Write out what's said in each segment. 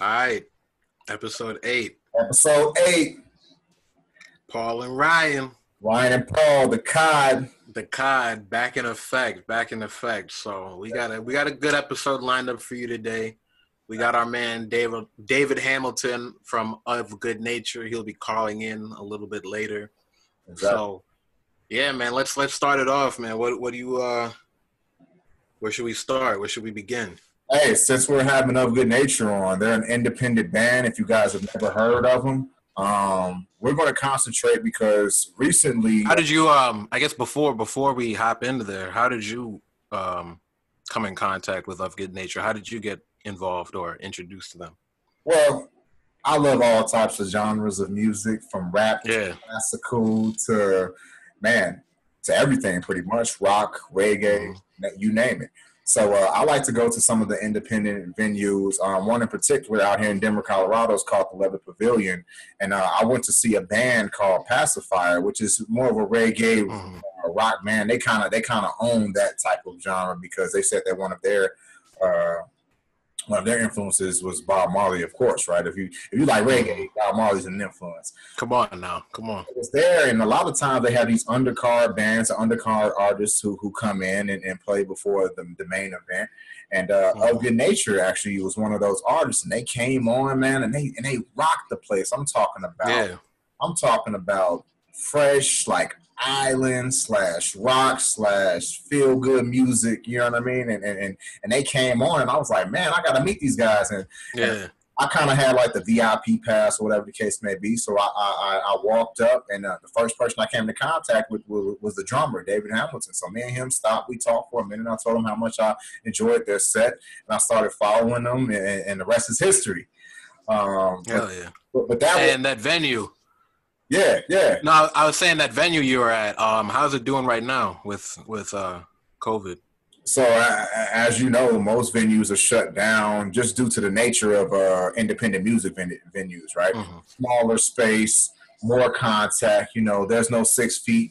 All right, episode eight. Episode eight. Paul and Ryan. Ryan and Paul, the COD. The COD back in effect, back in effect. So we got a we got a good episode lined up for you today. We got our man David David Hamilton from Of Good Nature. He'll be calling in a little bit later. Exactly. So yeah, man, let's let's start it off, man. What what do you uh where should we start? Where should we begin? Hey, since we're having Of Good Nature on, they're an independent band. If you guys have never heard of them, um, we're going to concentrate because recently. How did you? Um, I guess before before we hop into there, how did you um come in contact with Of Good Nature? How did you get involved or introduced to them? Well, I love all types of genres of music, from rap yeah. to classical to man to everything, pretty much rock, reggae, mm-hmm. you name it. So uh, I like to go to some of the independent venues. Um, one in particular out here in Denver, Colorado, is called the Levitt Pavilion, and uh, I went to see a band called Pacifier, which is more of a reggae mm-hmm. uh, rock band. They kind of they kind of own that type of genre because they said that one of their uh, one of their influences was Bob Marley, of course, right? If you if you like reggae, Bob Marley's an influence. Come on now, come on. It's there, and a lot of times they have these undercard bands, undercard artists who who come in and, and play before the, the main event. And uh, mm-hmm. Of Good Nature actually was one of those artists, and they came on, man, and they and they rocked the place. I'm talking about, yeah. I'm talking about fresh, like island slash rock slash feel good music. You know what I mean? And and and they came on, and I was like, man, I got to meet these guys. And yeah. And I kind of had like the VIP pass or whatever the case may be. So I I, I walked up, and uh, the first person I came into contact with was, was, the drummer, David Hamilton. So me and him stopped. We talked for a minute. I told him how much I enjoyed their set, and I started following them, and, and the rest is history. Um, Hell but, yeah! But, but that and was, that venue yeah, yeah. No, I was saying that venue you were at. Um, how's it doing right now with with uh, COVID? So, uh, as you know, most venues are shut down just due to the nature of uh, independent music ven- venues, right? Mm-hmm. Smaller space, more contact. You know, there's no six feet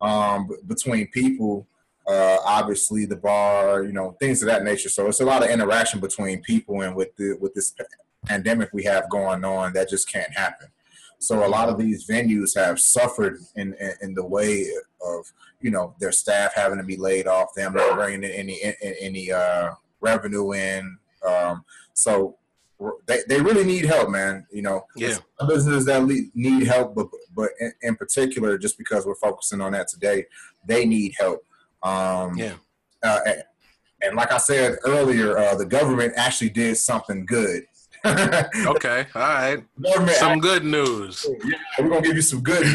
um, between people. Uh, obviously, the bar, you know, things of that nature. So, it's a lot of interaction between people, and with the with this pandemic we have going on, that just can't happen. So a lot of these venues have suffered in, in, in the way of you know their staff having to be laid off, them not bringing in any any uh, revenue in. Um, so they, they really need help, man. You know, yeah, businesses that need help, but but in, in, particular, just because we're focusing on that today, they need help. Um, yeah. Uh, and, and like I said earlier, uh, the government actually did something good okay, all right. some good news. Yeah, we're gonna give you some good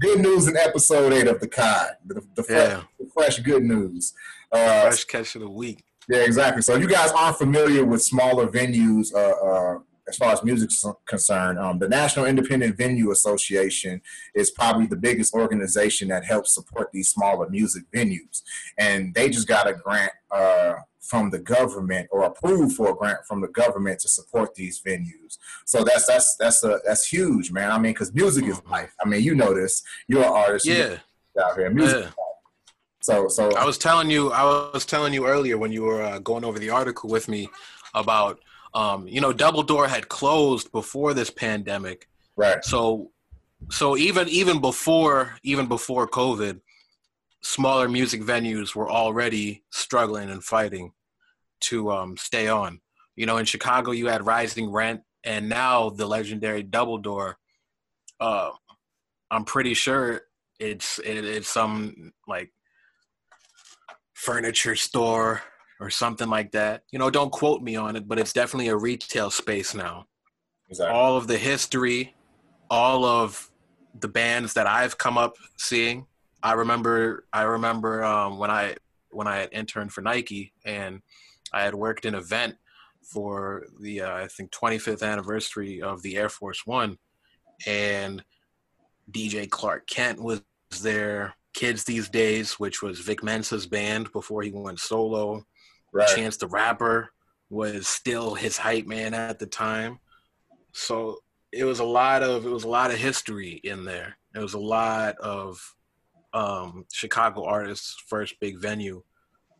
good news in episode eight of the COD. The, the, fresh, yeah. the fresh good news. Uh, fresh catch of the week. Yeah, exactly. So you guys aren't familiar with smaller venues. Uh, uh, as far as music is concerned, um, the National Independent Venue Association is probably the biggest organization that helps support these smaller music venues, and they just got a grant uh, from the government or approved for a grant from the government to support these venues. So that's that's that's a that's huge, man. I mean, because music is life. I mean, you know this. You're an artist. Yeah. Out here, music. Yeah. So so I was telling you, I was telling you earlier when you were uh, going over the article with me about, um, you know, Double Door had closed before this pandemic. Right. So so even even before even before COVID smaller music venues were already struggling and fighting to um, stay on. You know, in Chicago, you had Rising Rent, and now the legendary Double Door. Uh, I'm pretty sure it's it, it's some like furniture store or something like that. You know, don't quote me on it, but it's definitely a retail space now. Exactly. All of the history, all of the bands that I've come up seeing I remember I remember um, when I when I had interned for Nike and I had worked in an event for the uh, I think 25th anniversary of the Air Force One, and DJ Clark Kent was there. Kids These Days, which was Vic Mensa's band before he went solo. Right. Chance the Rapper was still his hype man at the time. So it was a lot of it was a lot of history in there. It was a lot of um, Chicago artists' first big venue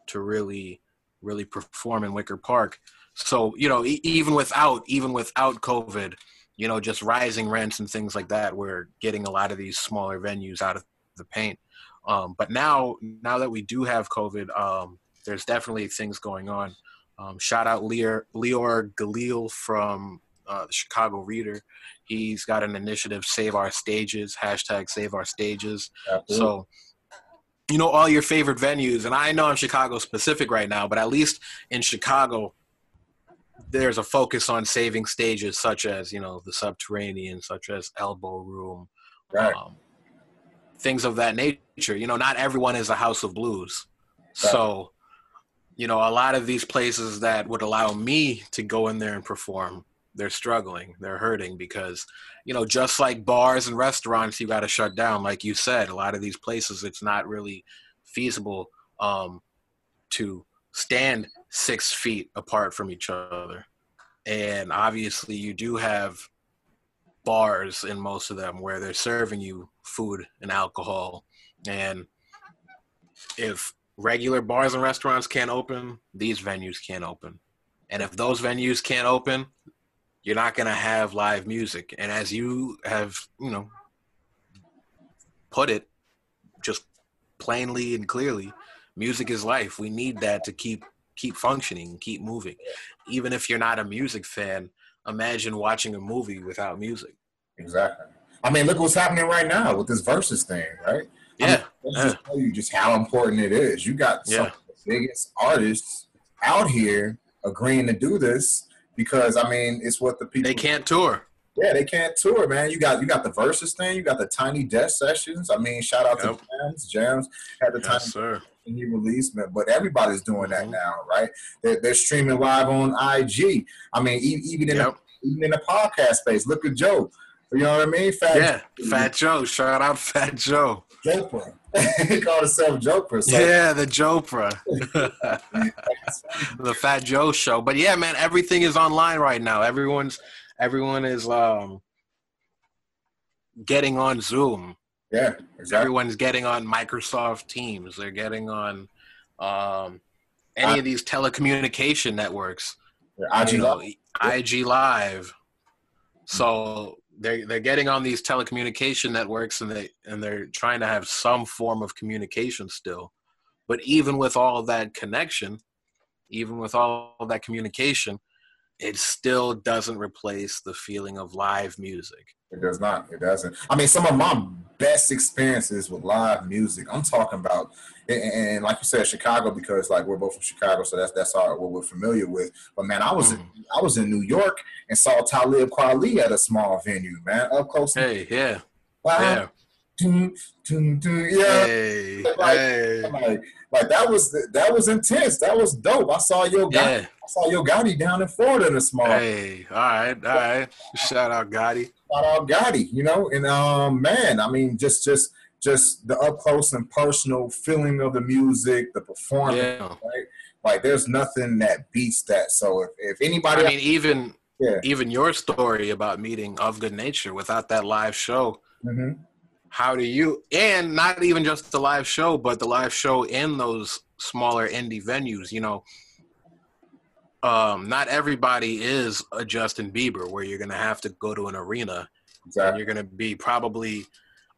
to really, really perform in Wicker Park. So you know, e- even without even without COVID, you know, just rising rents and things like that, we're getting a lot of these smaller venues out of the paint. Um, but now, now that we do have COVID, um, there's definitely things going on. Um, shout out Leor, Leor Galil from uh, the Chicago Reader. He's got an initiative, Save Our Stages, hashtag Save Our Stages. Absolutely. So, you know, all your favorite venues, and I know I'm Chicago specific right now, but at least in Chicago, there's a focus on saving stages such as, you know, the Subterranean, such as Elbow Room, right. um, things of that nature. You know, not everyone is a House of Blues. Right. So, you know, a lot of these places that would allow me to go in there and perform, they're struggling, they're hurting because, you know, just like bars and restaurants, you got to shut down. Like you said, a lot of these places, it's not really feasible um, to stand six feet apart from each other. And obviously, you do have bars in most of them where they're serving you food and alcohol. And if regular bars and restaurants can't open, these venues can't open. And if those venues can't open, you're not going to have live music. And as you have, you know, put it just plainly and clearly, music is life. We need that to keep keep functioning, keep moving. Even if you're not a music fan, imagine watching a movie without music. Exactly. I mean, look what's happening right now with this Verzuz thing, right? Yeah. I mean, just tell you just how important it is. You got some yeah. of the biggest artists out here agreeing to do this because I mean it's what the people they can't tour. Yeah, they can't tour, man. You got you got the Verzuz thing, you got the Tiny Desk sessions. I mean, shout out yep. to Jams. Jams had the yes, Tiny sir. he released, man. But everybody's doing that mm-hmm. now, right? They're, they're, streaming live on IG. I mean, even in yep. the, even in the podcast space. Look at Joe. You know what I mean? Fat yeah, Joe. Fat Joe. Shout out Fat Joe. Jopra. he called himself Jopra. So. Yeah, the Jopra. the Fat Joe show. But yeah, man, everything is online right now. Everyone's everyone is um getting on Zoom. Yeah, exactly. Everyone's getting on Microsoft Teams. They're getting on um, any I, of these telecommunication networks. Yeah, IG, you know, Live. IG Live. So they're they're getting on these telecommunication networks and they and they're trying to have some form of communication still. But even with all that connection even with all that communication it still doesn't replace the feeling of live music it does not it doesn't i mean some of my best experiences with live music i'm talking about and, and like you said chicago because like we're both from chicago so that's that's all what we're familiar with but man i was mm. in, i was in new york and saw Talib Kweli at a small venue, man, up close. Hey, yeah, wow. yeah. Dun, dun, dun, yeah, hey, like, hey. Like, like, that was that was intense. That was dope. I saw Yo Gotti. Yeah. I saw Yo Gotti down in Florida in a small. Hey, all right, all right. Shout out Gotti. Shout out Gotti. You know, and um, man, I mean, just just just the up close and personal feeling of the music, the performance, yeah. right? Like, there's nothing that beats that. So if, if anybody, I mean, even yeah. even your story about meeting of good nature without that live show mm-hmm. How do you and not even just the live show but the live show in those smaller indie venues you know um, not everybody is a justin bieber where you're gonna have to go to an arena exactly. and you're gonna be probably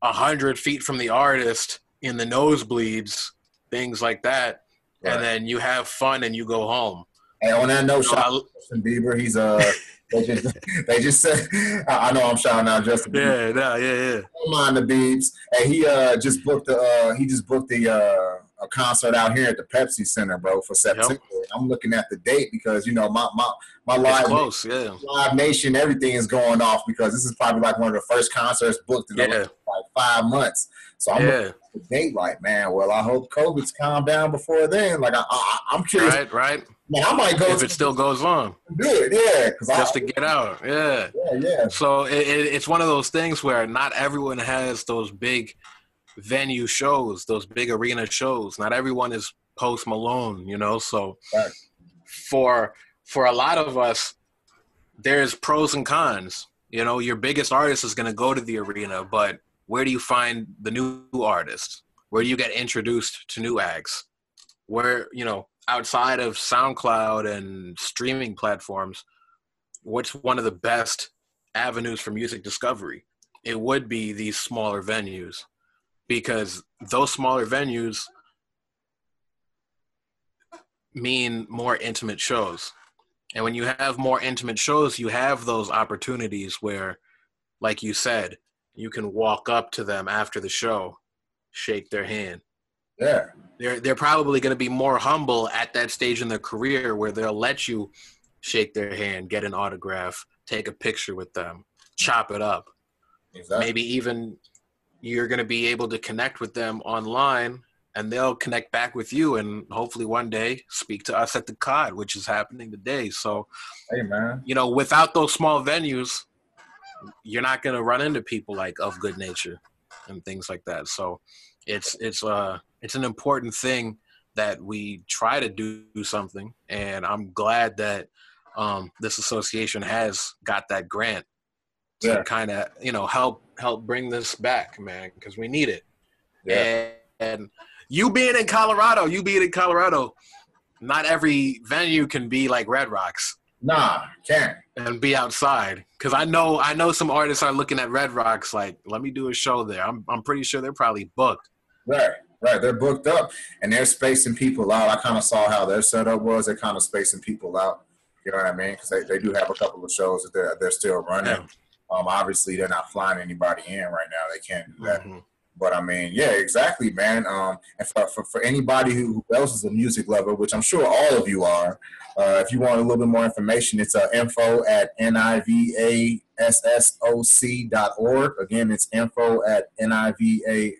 a hundred feet from the artist in the nosebleeds things like that right. and then you have fun and you go home and on that note, Justin Bieber. He's uh they just they just said I know I'm shouting out Justin. Yeah, no, yeah, yeah. Don't mind the Biebs. And he uh just booked the uh he just booked the uh a concert out here at the Pepsi Center, bro, for September. Yep. I'm looking at the date because you know my my my live close, yeah. live nation, everything is going off because this is probably like one of the first concerts booked in yeah. like five months. So I'm yeah. Looking at the date like, man, well, I hope COVID's calmed down before then. Like I, I I'm curious. Right, right. Man, I might go if it still goes on. Do it, yeah. Just I, to get out, yeah. Yeah, yeah. So it, it, it's one of those things where not everyone has those big venue shows, those big arena shows. Not everyone is Post Malone, you know. So right. for for a lot of us, there's pros and cons. You know, your biggest artist is going to go to the arena, but where do you find the new artists? Where do you get introduced to new acts? Where you know outside of SoundCloud and streaming platforms, what's one of the best avenues for music discovery? It would be these smaller venues because those smaller venues mean more intimate shows. And when you have more intimate shows, you have those opportunities where, like you said, you can walk up to them after the show, shake their hand. Yeah. They're they're probably going to be more humble at that stage in their career where they'll let you shake their hand, get an autograph, take a picture with them, chop it up. Exactly. Maybe even you're going to be able to connect with them online and they'll connect back with you and hopefully one day speak to us at the COD, which is happening today. So, hey man, you know, without those small venues, you're not going to run into people like of good nature and things like that. So, it's it's uh it's an important thing that we try to do something, and I'm glad that um, this association has got that grant to yeah. kind of you know help help bring this back, man, because we need it. Yeah. And, and you being in Colorado, you being in Colorado, not every venue can be like Red Rocks. Nah, can't. And be outside. Cause I know I know some artists are looking at Red Rocks like, let me do a show there. I'm I'm pretty sure they're probably booked. Right, right. They're booked up and they're spacing people out. I kind of saw how their setup was. They're kind of spacing people out. You know what I mean? Because they, they do have a couple of shows that they're they're still running. Yeah. Um, obviously they're not flying anybody in right now. They can't do that. Mm-hmm. But I mean, yeah, exactly, man. Um, and for, for, for anybody who, else is a music lover, which I'm sure all of you are, uh, if you want a little bit more information, it's uh, info at nivassoc.org. Again, it's info at nivassoc.org.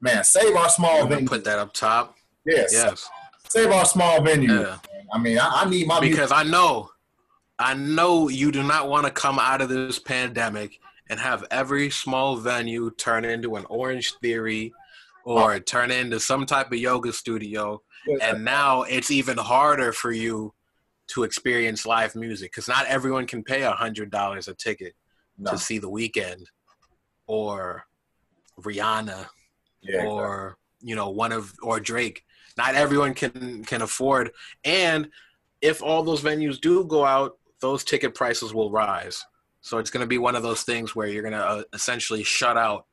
Man, save our small venue. Put that up top. Yes. Yes. Save our small venue. Yeah. I mean, I, I need my because music. I know, I know you do not want to come out of this pandemic and have every small venue turn into an Orange Theory or turn into some type of yoga studio. And now it's even harder for you to experience live music because not everyone can pay a hundred dollars a ticket no. to see the Weeknd or Rihanna yeah, or exactly. you know one of or Drake. Not everyone can can afford, and if all those venues do go out, those ticket prices will rise. So it's going to be one of those things where you're going to uh, essentially shut out,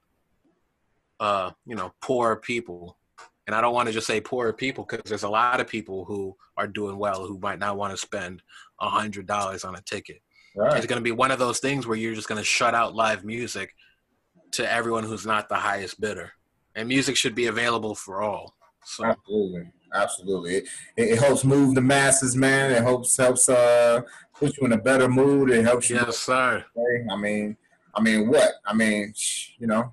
uh, you know, poor people. And I don't want to just say poor people because there's a lot of people who are doing well who might not want to spend a hundred dollars on a ticket. Right. It's going to be one of those things where you're just going to shut out live music to everyone who's not the highest bidder. And music should be available for all. So. Absolutely, absolutely. It, it, helps move the masses, man. It helps helps uh, puts you in a better mood. It helps you. Yes, sir. I mean, I mean, what? I mean, you know,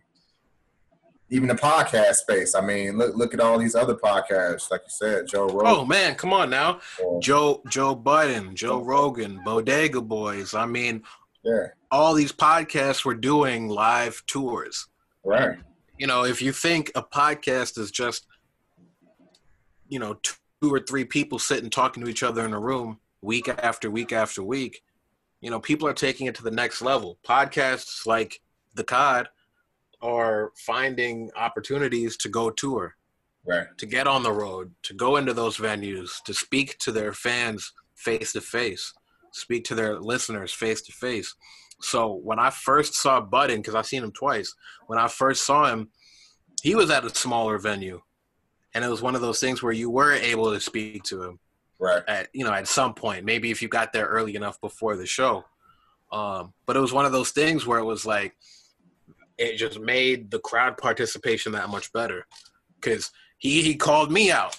even the podcast space. I mean, look look at all these other podcasts, like you said, Joe Rogan. Oh man, come on now, yeah. Joe Joe Budden, Joe Rogan, Bodega Boys. I mean, yeah, all these podcasts were doing live tours. Right. You know, if you think a podcast is just, you know, two or three people sitting talking to each other in a room, week after week after week, you know, people are taking it to the next level. Podcasts like the COD are finding opportunities to go tour, right? To get on the road, to go into those venues, to speak to their fans face to face, speak to their listeners face to face. So when I first saw Budden, because I've seen him twice, when I first saw him, he was at a smaller venue, and it was one of those things where you were able to speak to him right. at you know at some point maybe if you got there early enough before the show. Um, but it was one of those things where it was like it just made the crowd participation that much better. Because he he called me out.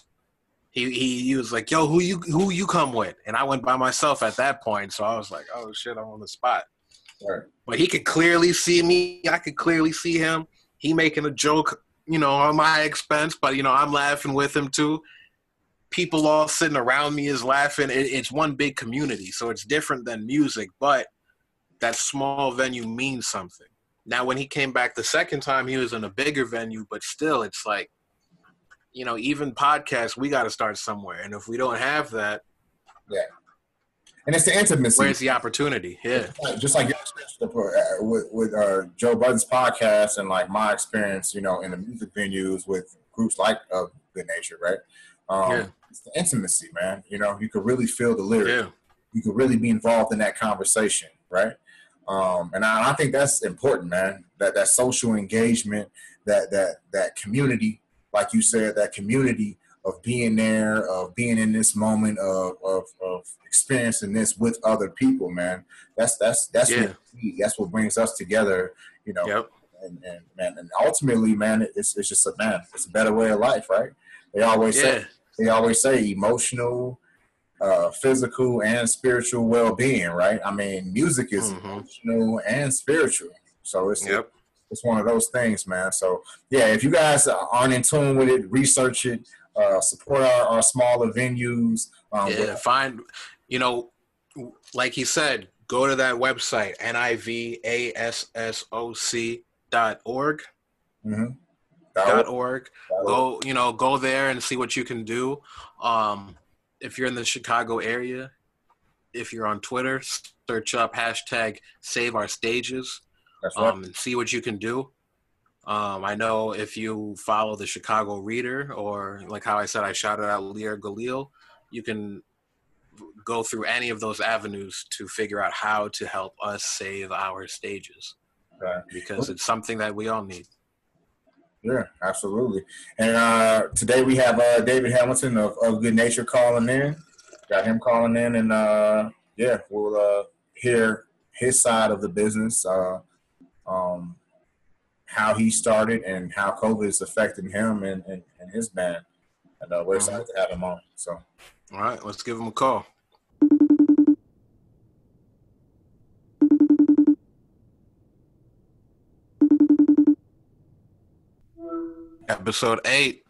He, he he was like yo who you who you come with? And i went by myself at that point so i was like oh shit i'm on the spot. Right. but he could clearly see me. I could clearly see him. He making a joke you know on my expense but you know i'm laughing with him too people all sitting around me is laughing. It, it's one big community, so it's different than music, but that small venue means something. Now, when he came back the second time, he was in a bigger venue, but still, it's like, you know, even podcasts, we got to start somewhere, and if we don't have that, yeah. And it's the intimacy. Where's the opportunity? Yeah. Just like uh, with, with uh, Joe Budden's podcast and like my experience, you know, in the music venues with groups like of Good Nature, right? Um, yeah. It's the intimacy, man. You know, you could really feel the lyrics. Yeah. You could really be involved in that conversation, right? Um, and I, I, think that's important, man. That that social engagement, that that that community, like you said, that community of being there, of being in this moment, of of, of experiencing this with other people, man. That's that's that's yeah. what that's what brings us together, you know. Yep. And, and man, and ultimately, man, it's it's just a man. It's a better way of life, right? They always yeah. say they always say emotional, uh, physical, and spiritual well being, right? I mean, music is mm-hmm. emotional and spiritual, so it's yep. it's one of those things, man. So yeah, if you guys aren't in tune with it, research it. Uh, support our, our smaller venues. Um, yeah, find you know, like he said, go to that website, N-I-V-A-S-S-O-C dot org. Mm-hmm. Dot org. Go, you know, go there and see what you can do. Um, if you're in the Chicago area, if you're on Twitter, search up hashtag Save Our Stages, right. um, and see what you can do. Um, I know if you follow the Chicago Reader, or like how I said, I shouted out Leor Galil, you can go through any of those avenues to figure out how to help us save our stages right. because it's something that we all need. Yeah, absolutely. And uh, today we have uh, David Hamilton of, of Good Nature calling in. Got him calling in, and uh, yeah, we'll uh, hear his side of the business, uh, um, how he started, and how COVID is affecting him and, and, and his band. And uh, we're excited to have him on. So, all right, let's give him a call. Episode eight,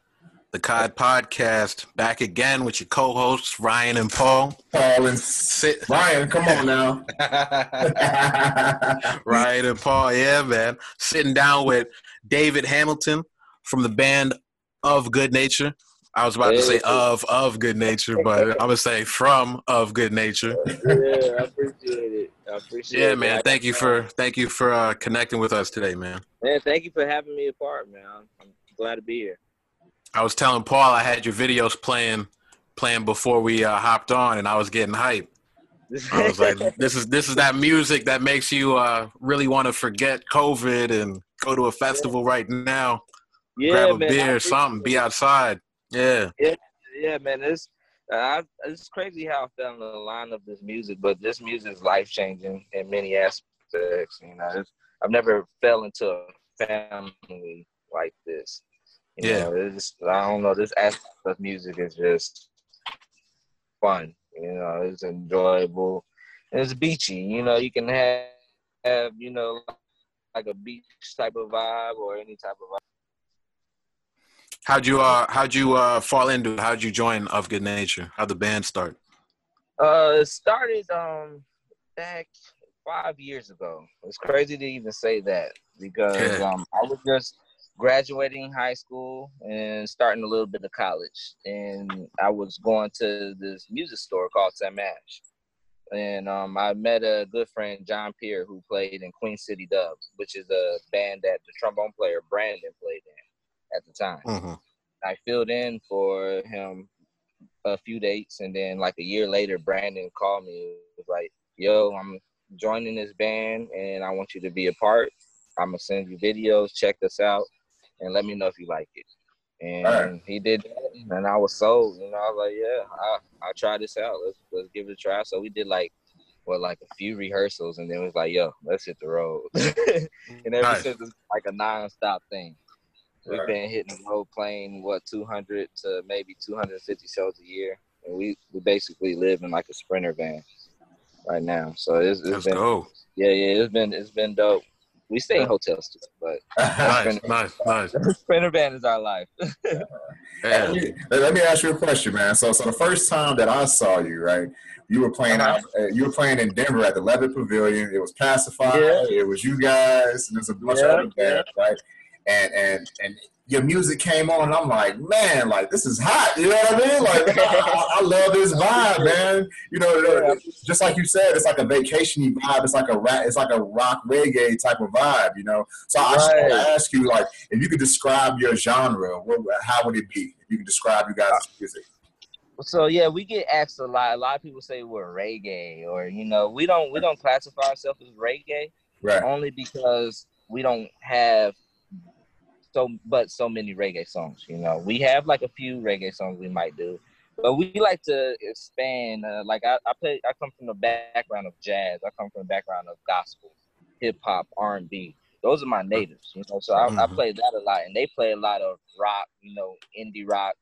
the COD podcast, back again with your co-hosts Ryan and Paul. Paul and Sit- Ryan, come on now. Ryan and Paul, yeah, man. Sitting down with David Hamilton from the band of Good Nature. I was about to say of of Good Nature, but I'm gonna say from of Good Nature. Yeah, I appreciate it. I appreciate yeah, it. Yeah, man. Thank you for thank you for uh, connecting with us today, man. Man, thank you for having me apart, man. I'm glad to be here. I was telling Paul I had your videos playing playing before we uh, hopped on, and I was getting hyped. I was like, "This is this is that music that makes you uh, really want to forget COVID and go to a festival yeah. right now, yeah, grab a man, beer, something, be outside." Yeah, yeah, yeah, man. It's uh, it's crazy how I fell in the line of this music, but this music is life changing in many aspects. You know, I've never fell into a family like this. You yeah. know, it's I don't know. This aspect of music is just fun. You know, it's enjoyable. It's beachy. You know, you can have, have you know like a beach type of vibe or any type of vibe. How'd you uh how'd you uh fall into how'd you join of good nature? How'd the band start? Uh it started um back five years ago. It's crazy to even say that because um I was just graduating high school and starting a little bit of college. And I was going to this music store called Sam Ash. And um, I met a good friend, John Pierre, who played in Queen City Dubs, which is a band that the trombone player Brandon played in at the time. Mm-hmm. I filled in for him a few dates, and then like a year later, Brandon called me. It was like, "Yo, I'm joining this band, and I want you to be a part. I'm gonna send you videos. Check this out and let me know if you like it. And right. he did that, and I was sold. You know, I was like, yeah, I I try this out. Let's let's give it a try. So we did like well, like a few rehearsals, and then it was like, yo, let's hit the road. and ever nice. since it's like a non-stop thing. We've right. been hitting the road playing what 200 to maybe 250 shows a year, and we we basically live in like a sprinter van right now. So it's, it's Let's been go. yeah yeah it's been it's been dope. We stay in hotels too, but nice, nice, nice. Sprinter van is our life. let, me, let me ask you a question, man. So, so the first time that I saw you, right? You were playing uh-huh. out, uh, you were playing in Denver at the Levitt Pavilion. It was Pacified. Yeah. It was you guys, and there's a bunch yeah, of other bands, right? And and and your music came on, and I'm like, man, like this is hot. You know what I mean? Like I, I, love this vibe, man. You know, just like you said, it's like a vacationy vibe. It's like a rap, it's like a rock reggae type of vibe. You know, so I just want to ask you, like, if you could describe your genre, what, how would it be? If you could describe you guys' music. So yeah, we get asked a lot. A lot of people say we're reggae, or you know, we don't we don't classify ourselves as reggae, right? Only because we don't have so but so many reggae songs. You know, we have like a few reggae songs we might do, but we like to expand. Uh, like I, I play, I come from the background of jazz. I come from the background of gospel, hip hop, R and B. Those are my natives. You know, so I, mm-hmm. I play that a lot, and they play a lot of rock. You know, indie rock,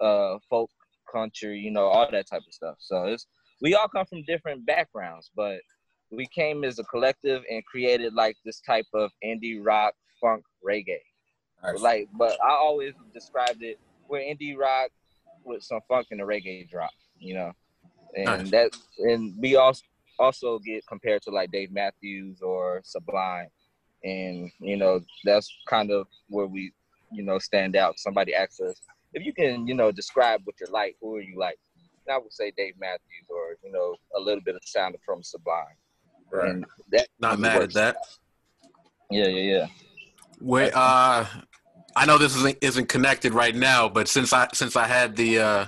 uh, folk country. You know, all that type of stuff. So it's we all come from different backgrounds, but we came as a collective and created like this type of indie rock funk reggae. Nice. Like, but I always described it we're indie rock with some funk and a reggae drop, you know, and nice. that and we also also get compared to like Dave Matthews or Sublime, and you know that's kind of where we you know stand out. Somebody asks us if you can you know describe what you're like, who are you like? I would say Dave Matthews or you know a little bit of sound from Sublime. Right. And that not mad at that. Yeah, yeah, yeah. Wait, uh, I know this isn't isn't connected right now, but since I since I had the uh,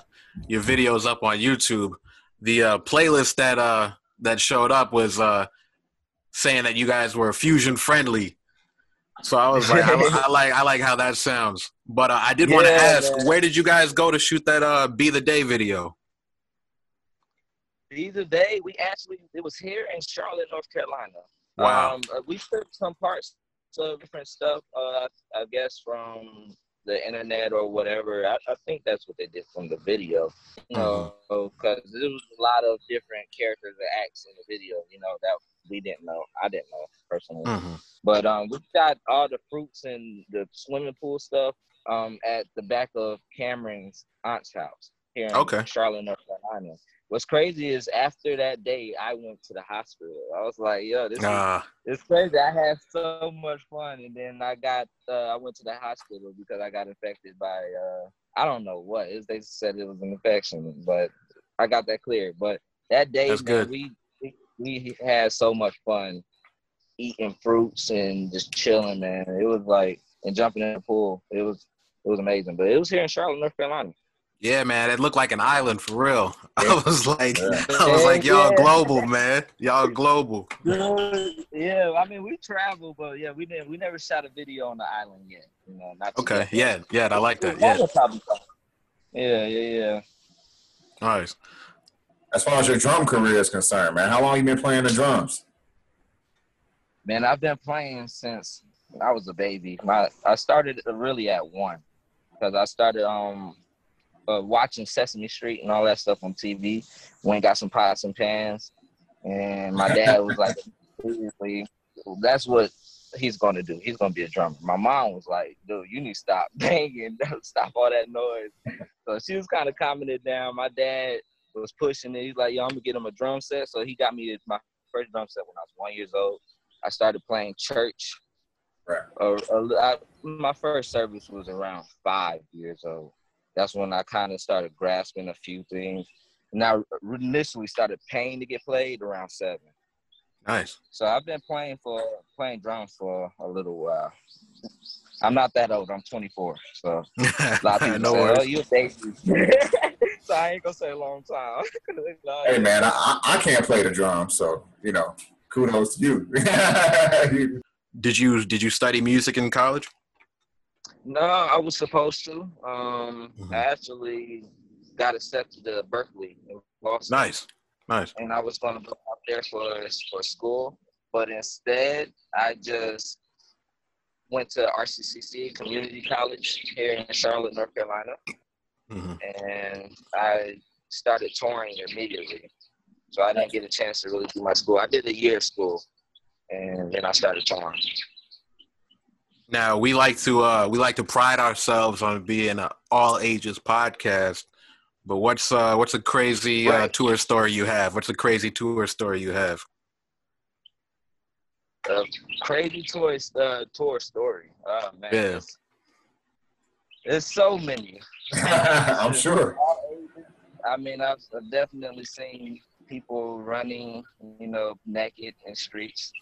your videos up on YouTube, the uh, playlist that uh, that showed up was uh, saying that you guys were fusion friendly. So I was like, I, I, like I like how that sounds. But uh, I did yeah, want to ask, man. where did you guys go to shoot that uh, "Be the Day" video? Be the Day, we actually it was here in Charlotte, North Carolina. Wow. Um, uh, we took some parts of different stuff. Uh, I guess from the internet or whatever. I, I, think that's what they did from the video. You know, because mm-hmm. there was a lot of different characters and acts in the video. You know that we didn't know. I didn't know personally. Mm-hmm. But um, we got all the fruits and the swimming pool stuff um at the back of Cameron's aunt's house here in okay. Charlotte, North Carolina. What's crazy is after that day, I went to the hospital. I was like, "Yo, this uh, is it's crazy." I had so much fun, and then I got uh, I went to the hospital because I got infected by uh, I don't know what. Is they said it was an infection, but I got that cleared. But that day, man, good. we we had so much fun eating fruits and just chilling, man. It was like and jumping in the pool. It was it was amazing. But it was here in Charlotte, North Carolina. Yeah, man, it looked like an island for real. I was like, yeah. I was like, y'all yeah. global, man. Y'all global. Yeah, I mean, we travel, but yeah, we didn't. We never shot a video on the island yet. You know, not okay. Yeah, yeah, I like that. Yeah. Yeah, yeah, yeah. Nice. As far as your drum career is concerned, man, how long you been playing the drums? Man, I've been playing since I was a baby. My I started really at one because I started um uh, watching Sesame Street and all that stuff on TV. Went got some pots and pans, and my dad was like, "That's what he's going to do. He's going to be a drummer." My mom was like, "Dude, you need to stop banging, stop all that noise." So she was kind of calming it down. My dad was pushing it. He's like, "Yo, I'm gonna get him a drum set." So he got me my first drum set when I was one years old. I started playing church. Right. Uh, uh, I, my first service was around five years old that's when I kind of started grasping a few things. And I initially started paying to get played around seven. Nice. So I've been playing for playing drums for a little while. I'm not that old. I'm 24. So a lot of people no say, worries. "Oh, you a baby." so I ain't gonna say a long time. hey man, I, I can't play the drums, so you know, kudos to you. did you did you study music in college? No, I was supposed to. Um, mm-hmm. I actually got accepted to Berklee in Boston. Nice, nice. And I was going to go out there for for school, but instead, I just went to RCCC Community College here in Charlotte, North Carolina, mm-hmm. and I started touring immediately. So I didn't get a chance to really do my school. I did a year of school, and then I started touring. Now we like to uh, we like to pride ourselves on being an all ages podcast. But what's uh, what's a crazy uh, right. uh, tour story you have? What's a crazy tour story you have? A crazy tour uh, tour story. Oh man. Yeah. There's so many. I'm sure. I mean, I've, I've definitely seen people running, you know, naked in streets.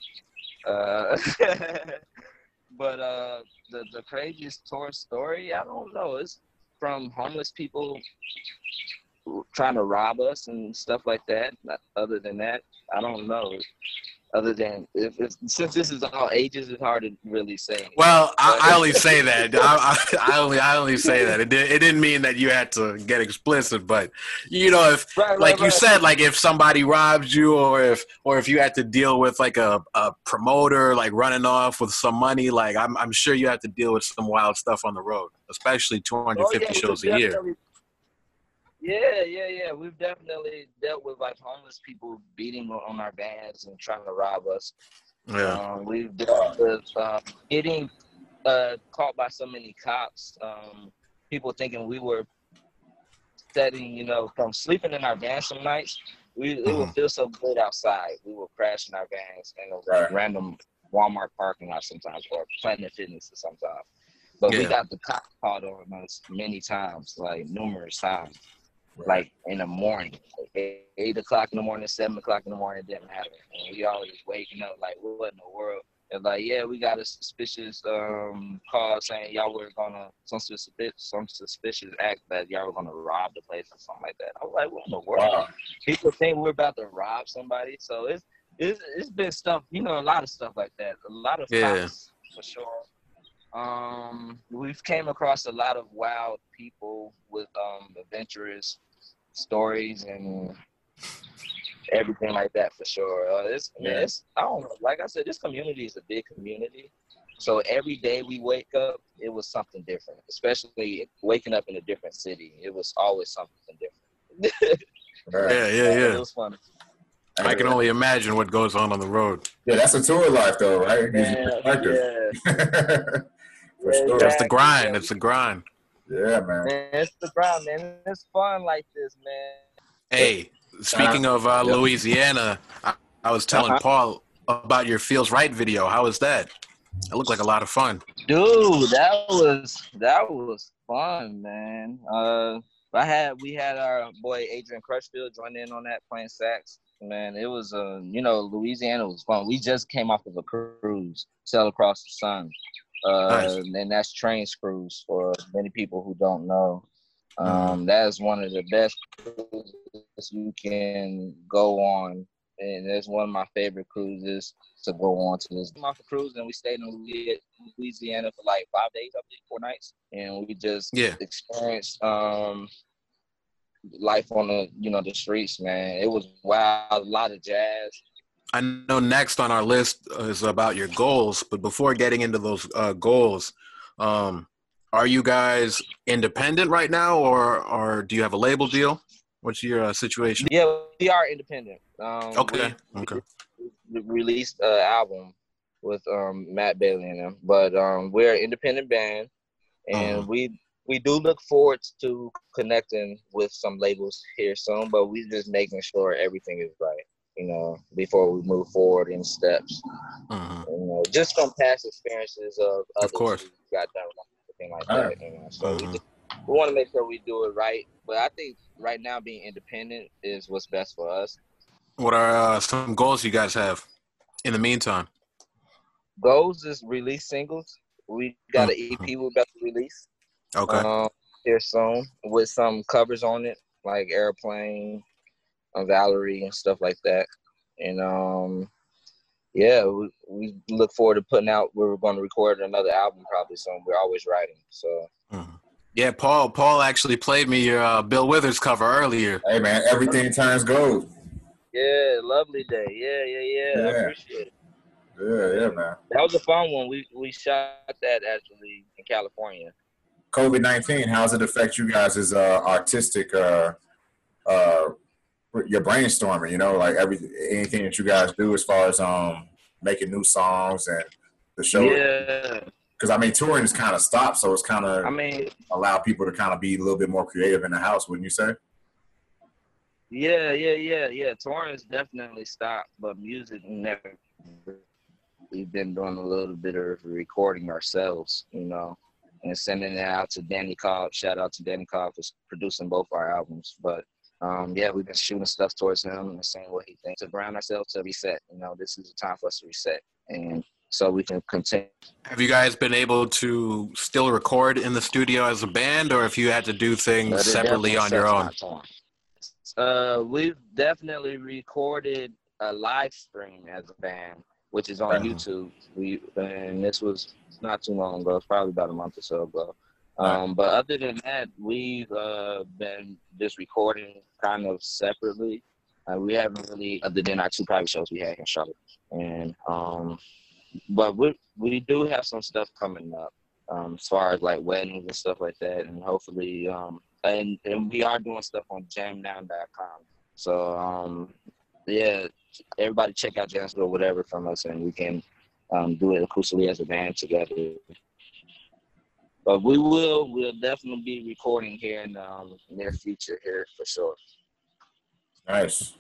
Uh, but uh, the the craziest tour story, I don't know. It's from homeless people trying to rob us and stuff like that. Other than that, I don't know other than if, if, since this is all ages, it's hard to really say. Well, I, I only say that. I, I, I, only I only say that. It, did, it didn't mean that you had to get explicit, but you know, if right, like right. you said, like if somebody robs you, or if or if you had to deal with like a, a promoter like running off with some money, like I'm I'm sure you have to deal with some wild stuff on the road, especially 250 oh, yeah, shows a year. Yeah, yeah, yeah. We've definitely dealt with like homeless people beating on our vans and trying to rob us. Yeah. Um, we've dealt with um, getting uh, caught by so many cops. Um, people thinking we were setting, you know, from sleeping in our vans some nights. We mm-hmm. it would mm-hmm. feel so good outside. We would crash in our vans and right. random Walmart parking lot sometimes or Planet Fitness sometimes. But yeah. we got the cops called on us many times, like numerous times like in the morning, eight, eight, o'clock in the morning, seven o'clock in the morning, it didn't matter. And we always waking up like, what in the world? And like, yeah, we got a suspicious um, call saying y'all were gonna some suspicious some suspicious act that y'all were gonna rob the place or something like that. I was like, what in the world? Wow. People think we're about to rob somebody, so it's it's it's been stuff, you know, a lot of stuff like that. A lot of yeah. for sure. Um, we've came across a lot of wild people with um, adventurous stories and everything like that for sure. Uh, it's, yeah. it's I don't know. Like I said, this community is a big community. So every day we wake up, it was something different. Especially waking up in a different city, it was always something different. Yeah, yeah, yeah. It was fun. I can only imagine what goes on on the road. Yeah, that's a tour life, though, right? Yeah, yeah. For sure. That's the grind. It's the grind. Yeah, man. man. It's the grind, man. It's fun like this, man. Hey, speaking uh, of uh, yep. Louisiana, I, I, was telling uh-huh. Paul about your Feels Right video. How was that? It looked like a lot of fun. Dude, that was that was fun, man. Uh, I had we had our boy Adrian Crutchfield join in on that playing sax. Man, it was uh, you know, Louisiana was fun. We just came off of a cruise, sail across the sun. Uh, nice. and that's train Cruise for many people who don't know. Um, mm-hmm. that is one of the best cruises you can go on, and it's one of my favorite cruises to go on to. This off a cruise, and we stayed in Louisiana for like five days, I think, four nights, and we just yeah. experienced um, life on the you know the streets. Man, it was wild, a lot of jazz, I know next on our list is about your goals, but before getting into those uh, goals, um, are you guys independent right now, or or do you have a label deal? What's your uh, situation? Yeah, we are independent. Um, okay. We, okay. We released an album with um, Matt Bailey and them, but um, we're an independent band, and uh-huh. we we do look forward to connecting with some labels here soon. But we're just making sure everything is right you know, before we move forward in steps. Uh-huh. You know, just from past experiences of others of course. who got done everything like that. You know, so uh-huh. we, just, we want to make sure we do it right. But I think right now being independent is what's best for us. What are uh, some goals you guys have in the meantime? Goals is release singles. We got an EP we're about to release. Okay. Um, here soon with some covers on it, like Airplane, on Valerie and stuff like that. And um, yeah, we, we look forward to putting out. We're going to record another album probably soon. We're always writing, so. Mm-hmm. Yeah, Paul. Paul actually played me your uh, Bill Withers cover earlier. Hey man, everything turns gold. Yeah, lovely day. Yeah, yeah, yeah. yeah. I appreciate it. Yeah, yeah, man. That was a fun one. We we shot that actually in California. COVID nineteen, how's it affect you guys' as uh, artistic uh, uh, your brainstorming, you know, like every anything that you guys do as far as um making new songs and the show. Yeah. Because I mean, touring is kind of stopped, so it's kind of I mean allow people to kind of be a little bit more creative in the house, wouldn't you say? Yeah, yeah, yeah, yeah. Touring is definitely stopped, but music never. We've been doing a little bit of recording ourselves, you know. and sending it out to Danny Cobb. Shout out to Danny Cobb for producing both our albums. But um, yeah, we've been shooting stuff towards him and saying what he thinks to ground ourselves to reset. You know, this is a time for us to reset. And so we can continue. Have you guys been able to still record in the studio as a band, or if you had to do things separately on your own? Uh, we've definitely recorded a live stream as a band, which is on YouTube. We and this was not too long ago. It's probably about a month or so ago. Um, but other than that, we've uh, been just recording kind of separately. Uh, we haven't really, other than our two private shows we had in Charlotte, and um, but we we do have some stuff coming up um, as far as like weddings and stuff like that, and hopefully, um, and and we are doing stuff on jamnow.com. So um, yeah, everybody check out Jamsville or whatever from us, and we can um, do it acoustically as a band together. But we will, we'll definitely be recording here in the um, near future here for sure. Nice.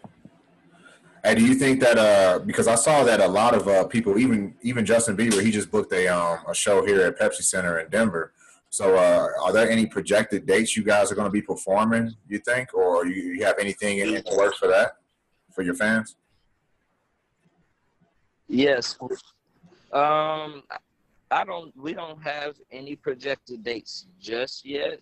Hey, do you think that uh because I saw that a lot of uh people, even even Justin Bieber, he just booked a um a show here at Pepsi Center in Denver. So uh are there any projected dates you guys are going to be performing? You think, or you, you have anything in, in the works for that for your fans? Yes. Um, I don't. We don't have any projected dates just yet.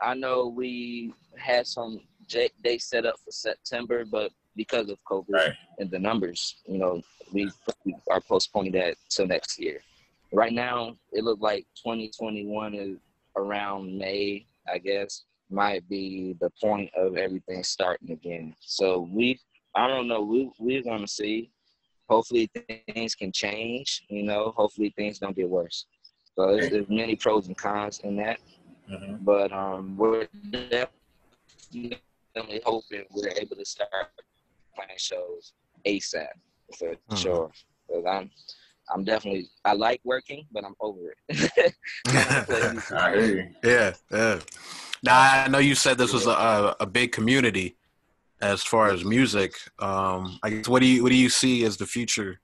I know we had some dates set up for September, but because of COVID right. and the numbers, you know, we, are postponing that till next year. Right now, it looks like 2021 is around May, I guess, might be the point of everything starting again. So we, I don't know, we, we're going to see. Hopefully things can change, you know, hopefully things don't get worse. So there's, there's many pros and cons in that. Mm-hmm. But um, we're definitely hoping we're able to start playing shows ASAP for mm-hmm. sure. Because I'm, I'm definitely I like working, but I'm over it. yeah, yeah. Now I know you said this was a, a big community as far as music. Um, I guess what do you what do you see as the future,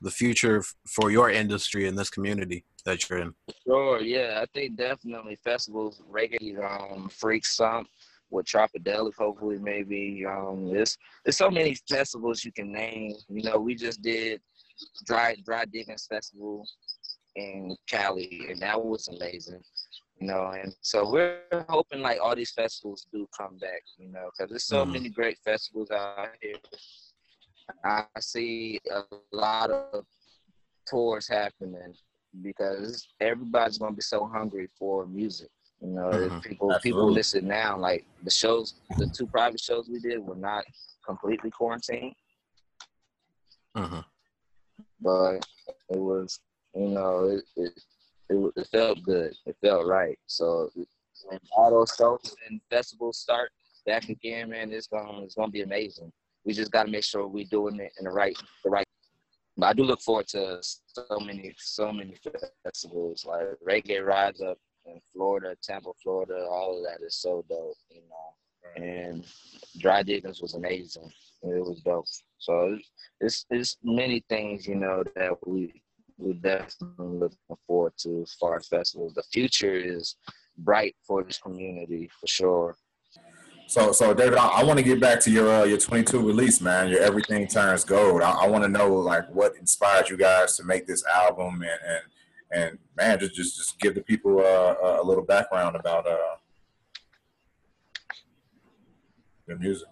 the future for your industry in this community that you're in? Sure, yeah, I think definitely festivals, reggae, um, freak, some with Tropidelic, hopefully maybe. Um, there's there's so many festivals you can name. You know, we just did Dry Dry Diggins Festival in Cali, and that was amazing. You know, and so we're hoping like all these festivals do come back. You know, because there's so mm many great festivals out here. I see a lot of tours happening because everybody's gonna be so hungry for music. You know, mm-hmm. people Absolutely. people listen now. Like the shows, the two private shows we did were not completely quarantined, mm-hmm. but it was you know it, it it, it felt good. It felt right. So when all those shows and festivals start back again, man, it's gonna it's gonna be amazing. We just got to make sure we're doing it in the right the right. But I do look forward to so many so many festivals like Reggae Rise Up in Florida, Tampa, Florida, all of that is so dope, you know. And Dry Diggins was amazing. It was dope. So it's it's many things, you know, that we we definitely looking forward to as far as festivals. The future is bright for this community for sure. So, so David, I, I want to get back to your uh, your 22 release, man. Your Everything Turns Gold. I, I want to know like what inspired you guys to make this album and, and and man, just just just give the people uh, a little background about uh, the music.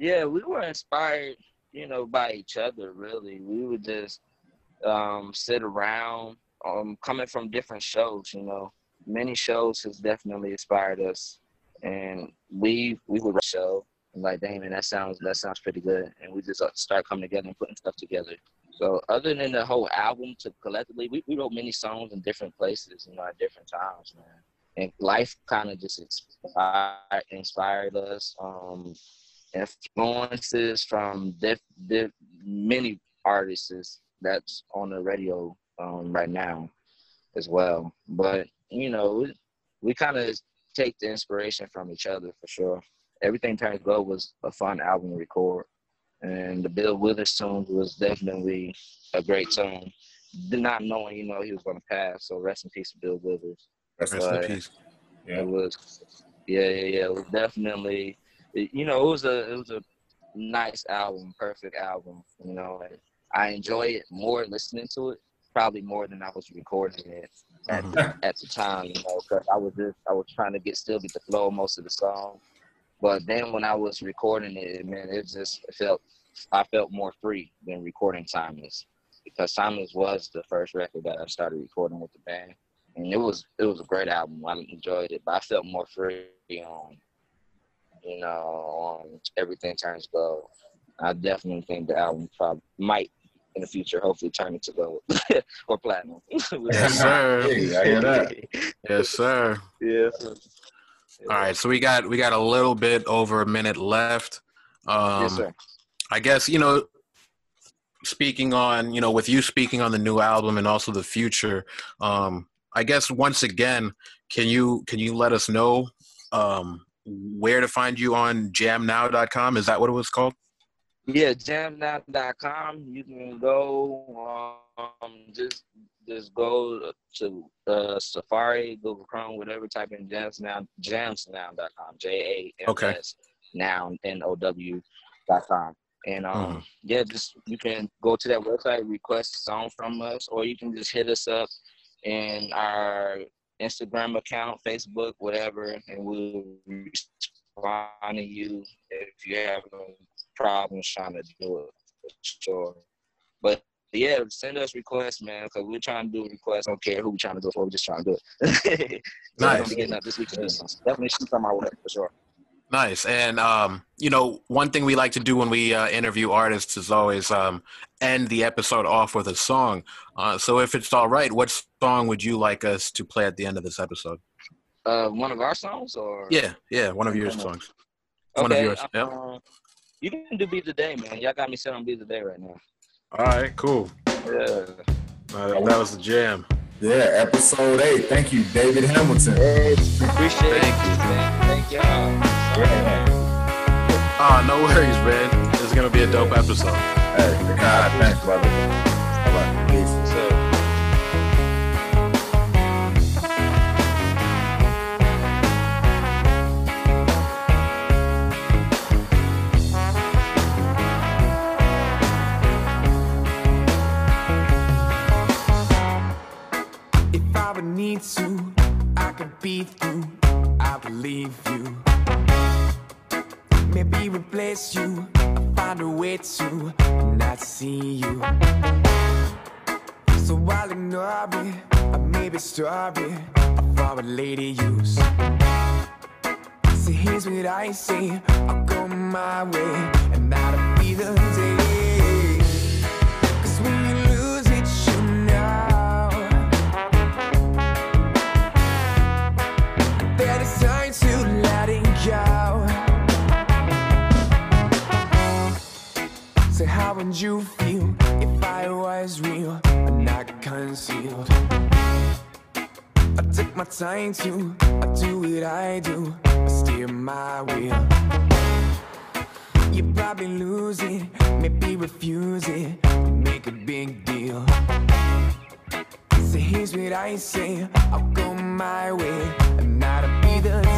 Yeah, we were inspired, you know, by each other. Really, we would just um, sit around, um, coming from different shows. You know, many shows has definitely inspired us, and we we would show like, Damon, that sounds that sounds pretty good, and we just uh, start coming together and putting stuff together. So other than the whole album to collectively, we, we wrote many songs in different places, you know, at different times, man. And life kind of just inspired, inspired us. Um, influences from diff, diff, many artists that's on the radio um, right now as well. But you know, we, kind of take the inspiration from each other for sure. Everything Turns Gold was a fun album to record and the Bill Withers tune was definitely a great tune. Did not knowing, you know, he was going to pass. So rest in peace, Bill Withers. Rest in peace. Yeah. It was, yeah, yeah, yeah. It was definitely, you know, it was a, it was a nice album, perfect album. You know, and I enjoy it more listening to it, probably more than I was recording it at, mm-hmm. at the time. You know, because I was just, I was trying to get still get the flow of most of the song. But then when I was recording it, man, it just it felt I felt more free than recording Timeless because Timeless was the first record that I started recording with the band, and it was it was a great album. I enjoyed it, but I felt more free on you know on Everything Turns Gold. I definitely think the album probably might in the future hopefully turn into gold or platinum. yes, sir. Hey, I hear that. yes, sir. Yeah. All right, so we got we got a little bit over a minute left. Um, yes, sir. I guess you know, speaking on you know, with you speaking on the new album and also the future. Um, I guess once again, can you can you let us know um, where to find you on jamnow.com? Is that what it was called? Yeah, jamnow.com. You can go um, just just go to uh, Safari, Google Chrome, whatever. Type in jamsnow, jamsnow.com. J A M S now N O W dot com. And um, mm. yeah, just you can go to that website, request a song from us, or you can just hit us up in our Instagram account, Facebook, whatever, and we'll respond to you if you have problems trying to do it for sure. Yeah, send us requests, man, because we're trying to do requests. I Don't care who we're trying to do it for. We're just trying to do it. nice. getting up this week. Definitely shoot on my way for sure. Nice. And, um, you know, one thing we like to do when we uh, interview artists is always um, end the episode off with a song. Uh, so if it's all right, what song would you like us to play at the end of this episode? Uh, one of our songs or? Yeah, yeah, one of your songs. Okay, one of yours. Yeah. Uh, you can do Be the Day, man. Y'all got me set on Be the Day right now. All right, cool. Yeah. Uh, that was the jam. Yeah, episode eight. Thank you, David Hamilton. Hey, appreciate Thank it, man. Thank y'all. Yeah. Oh, no worries, man. This is gonna be a dope episode. Hey, God, thanks, brother. I can be through. I believe you. Maybe replace you. I find a way to not see you. So I'll ignore it. I maybe stop it. a lady use. So here's what I say. I'll go my way, and that'll be the day. Would you feel if I was real and not concealed? I took my time to, I do what I do, I steer my wheel. You probably lose it, maybe refuse it, make a big deal. So here's what I say, I'll go my way, and not be the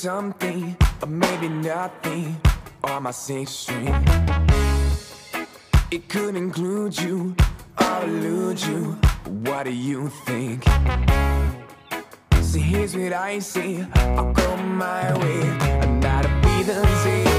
something, or maybe nothing, on my sixth string. It could include you, or elude you. What do you think? So here's what I say I'll go my way, and that'll be the day.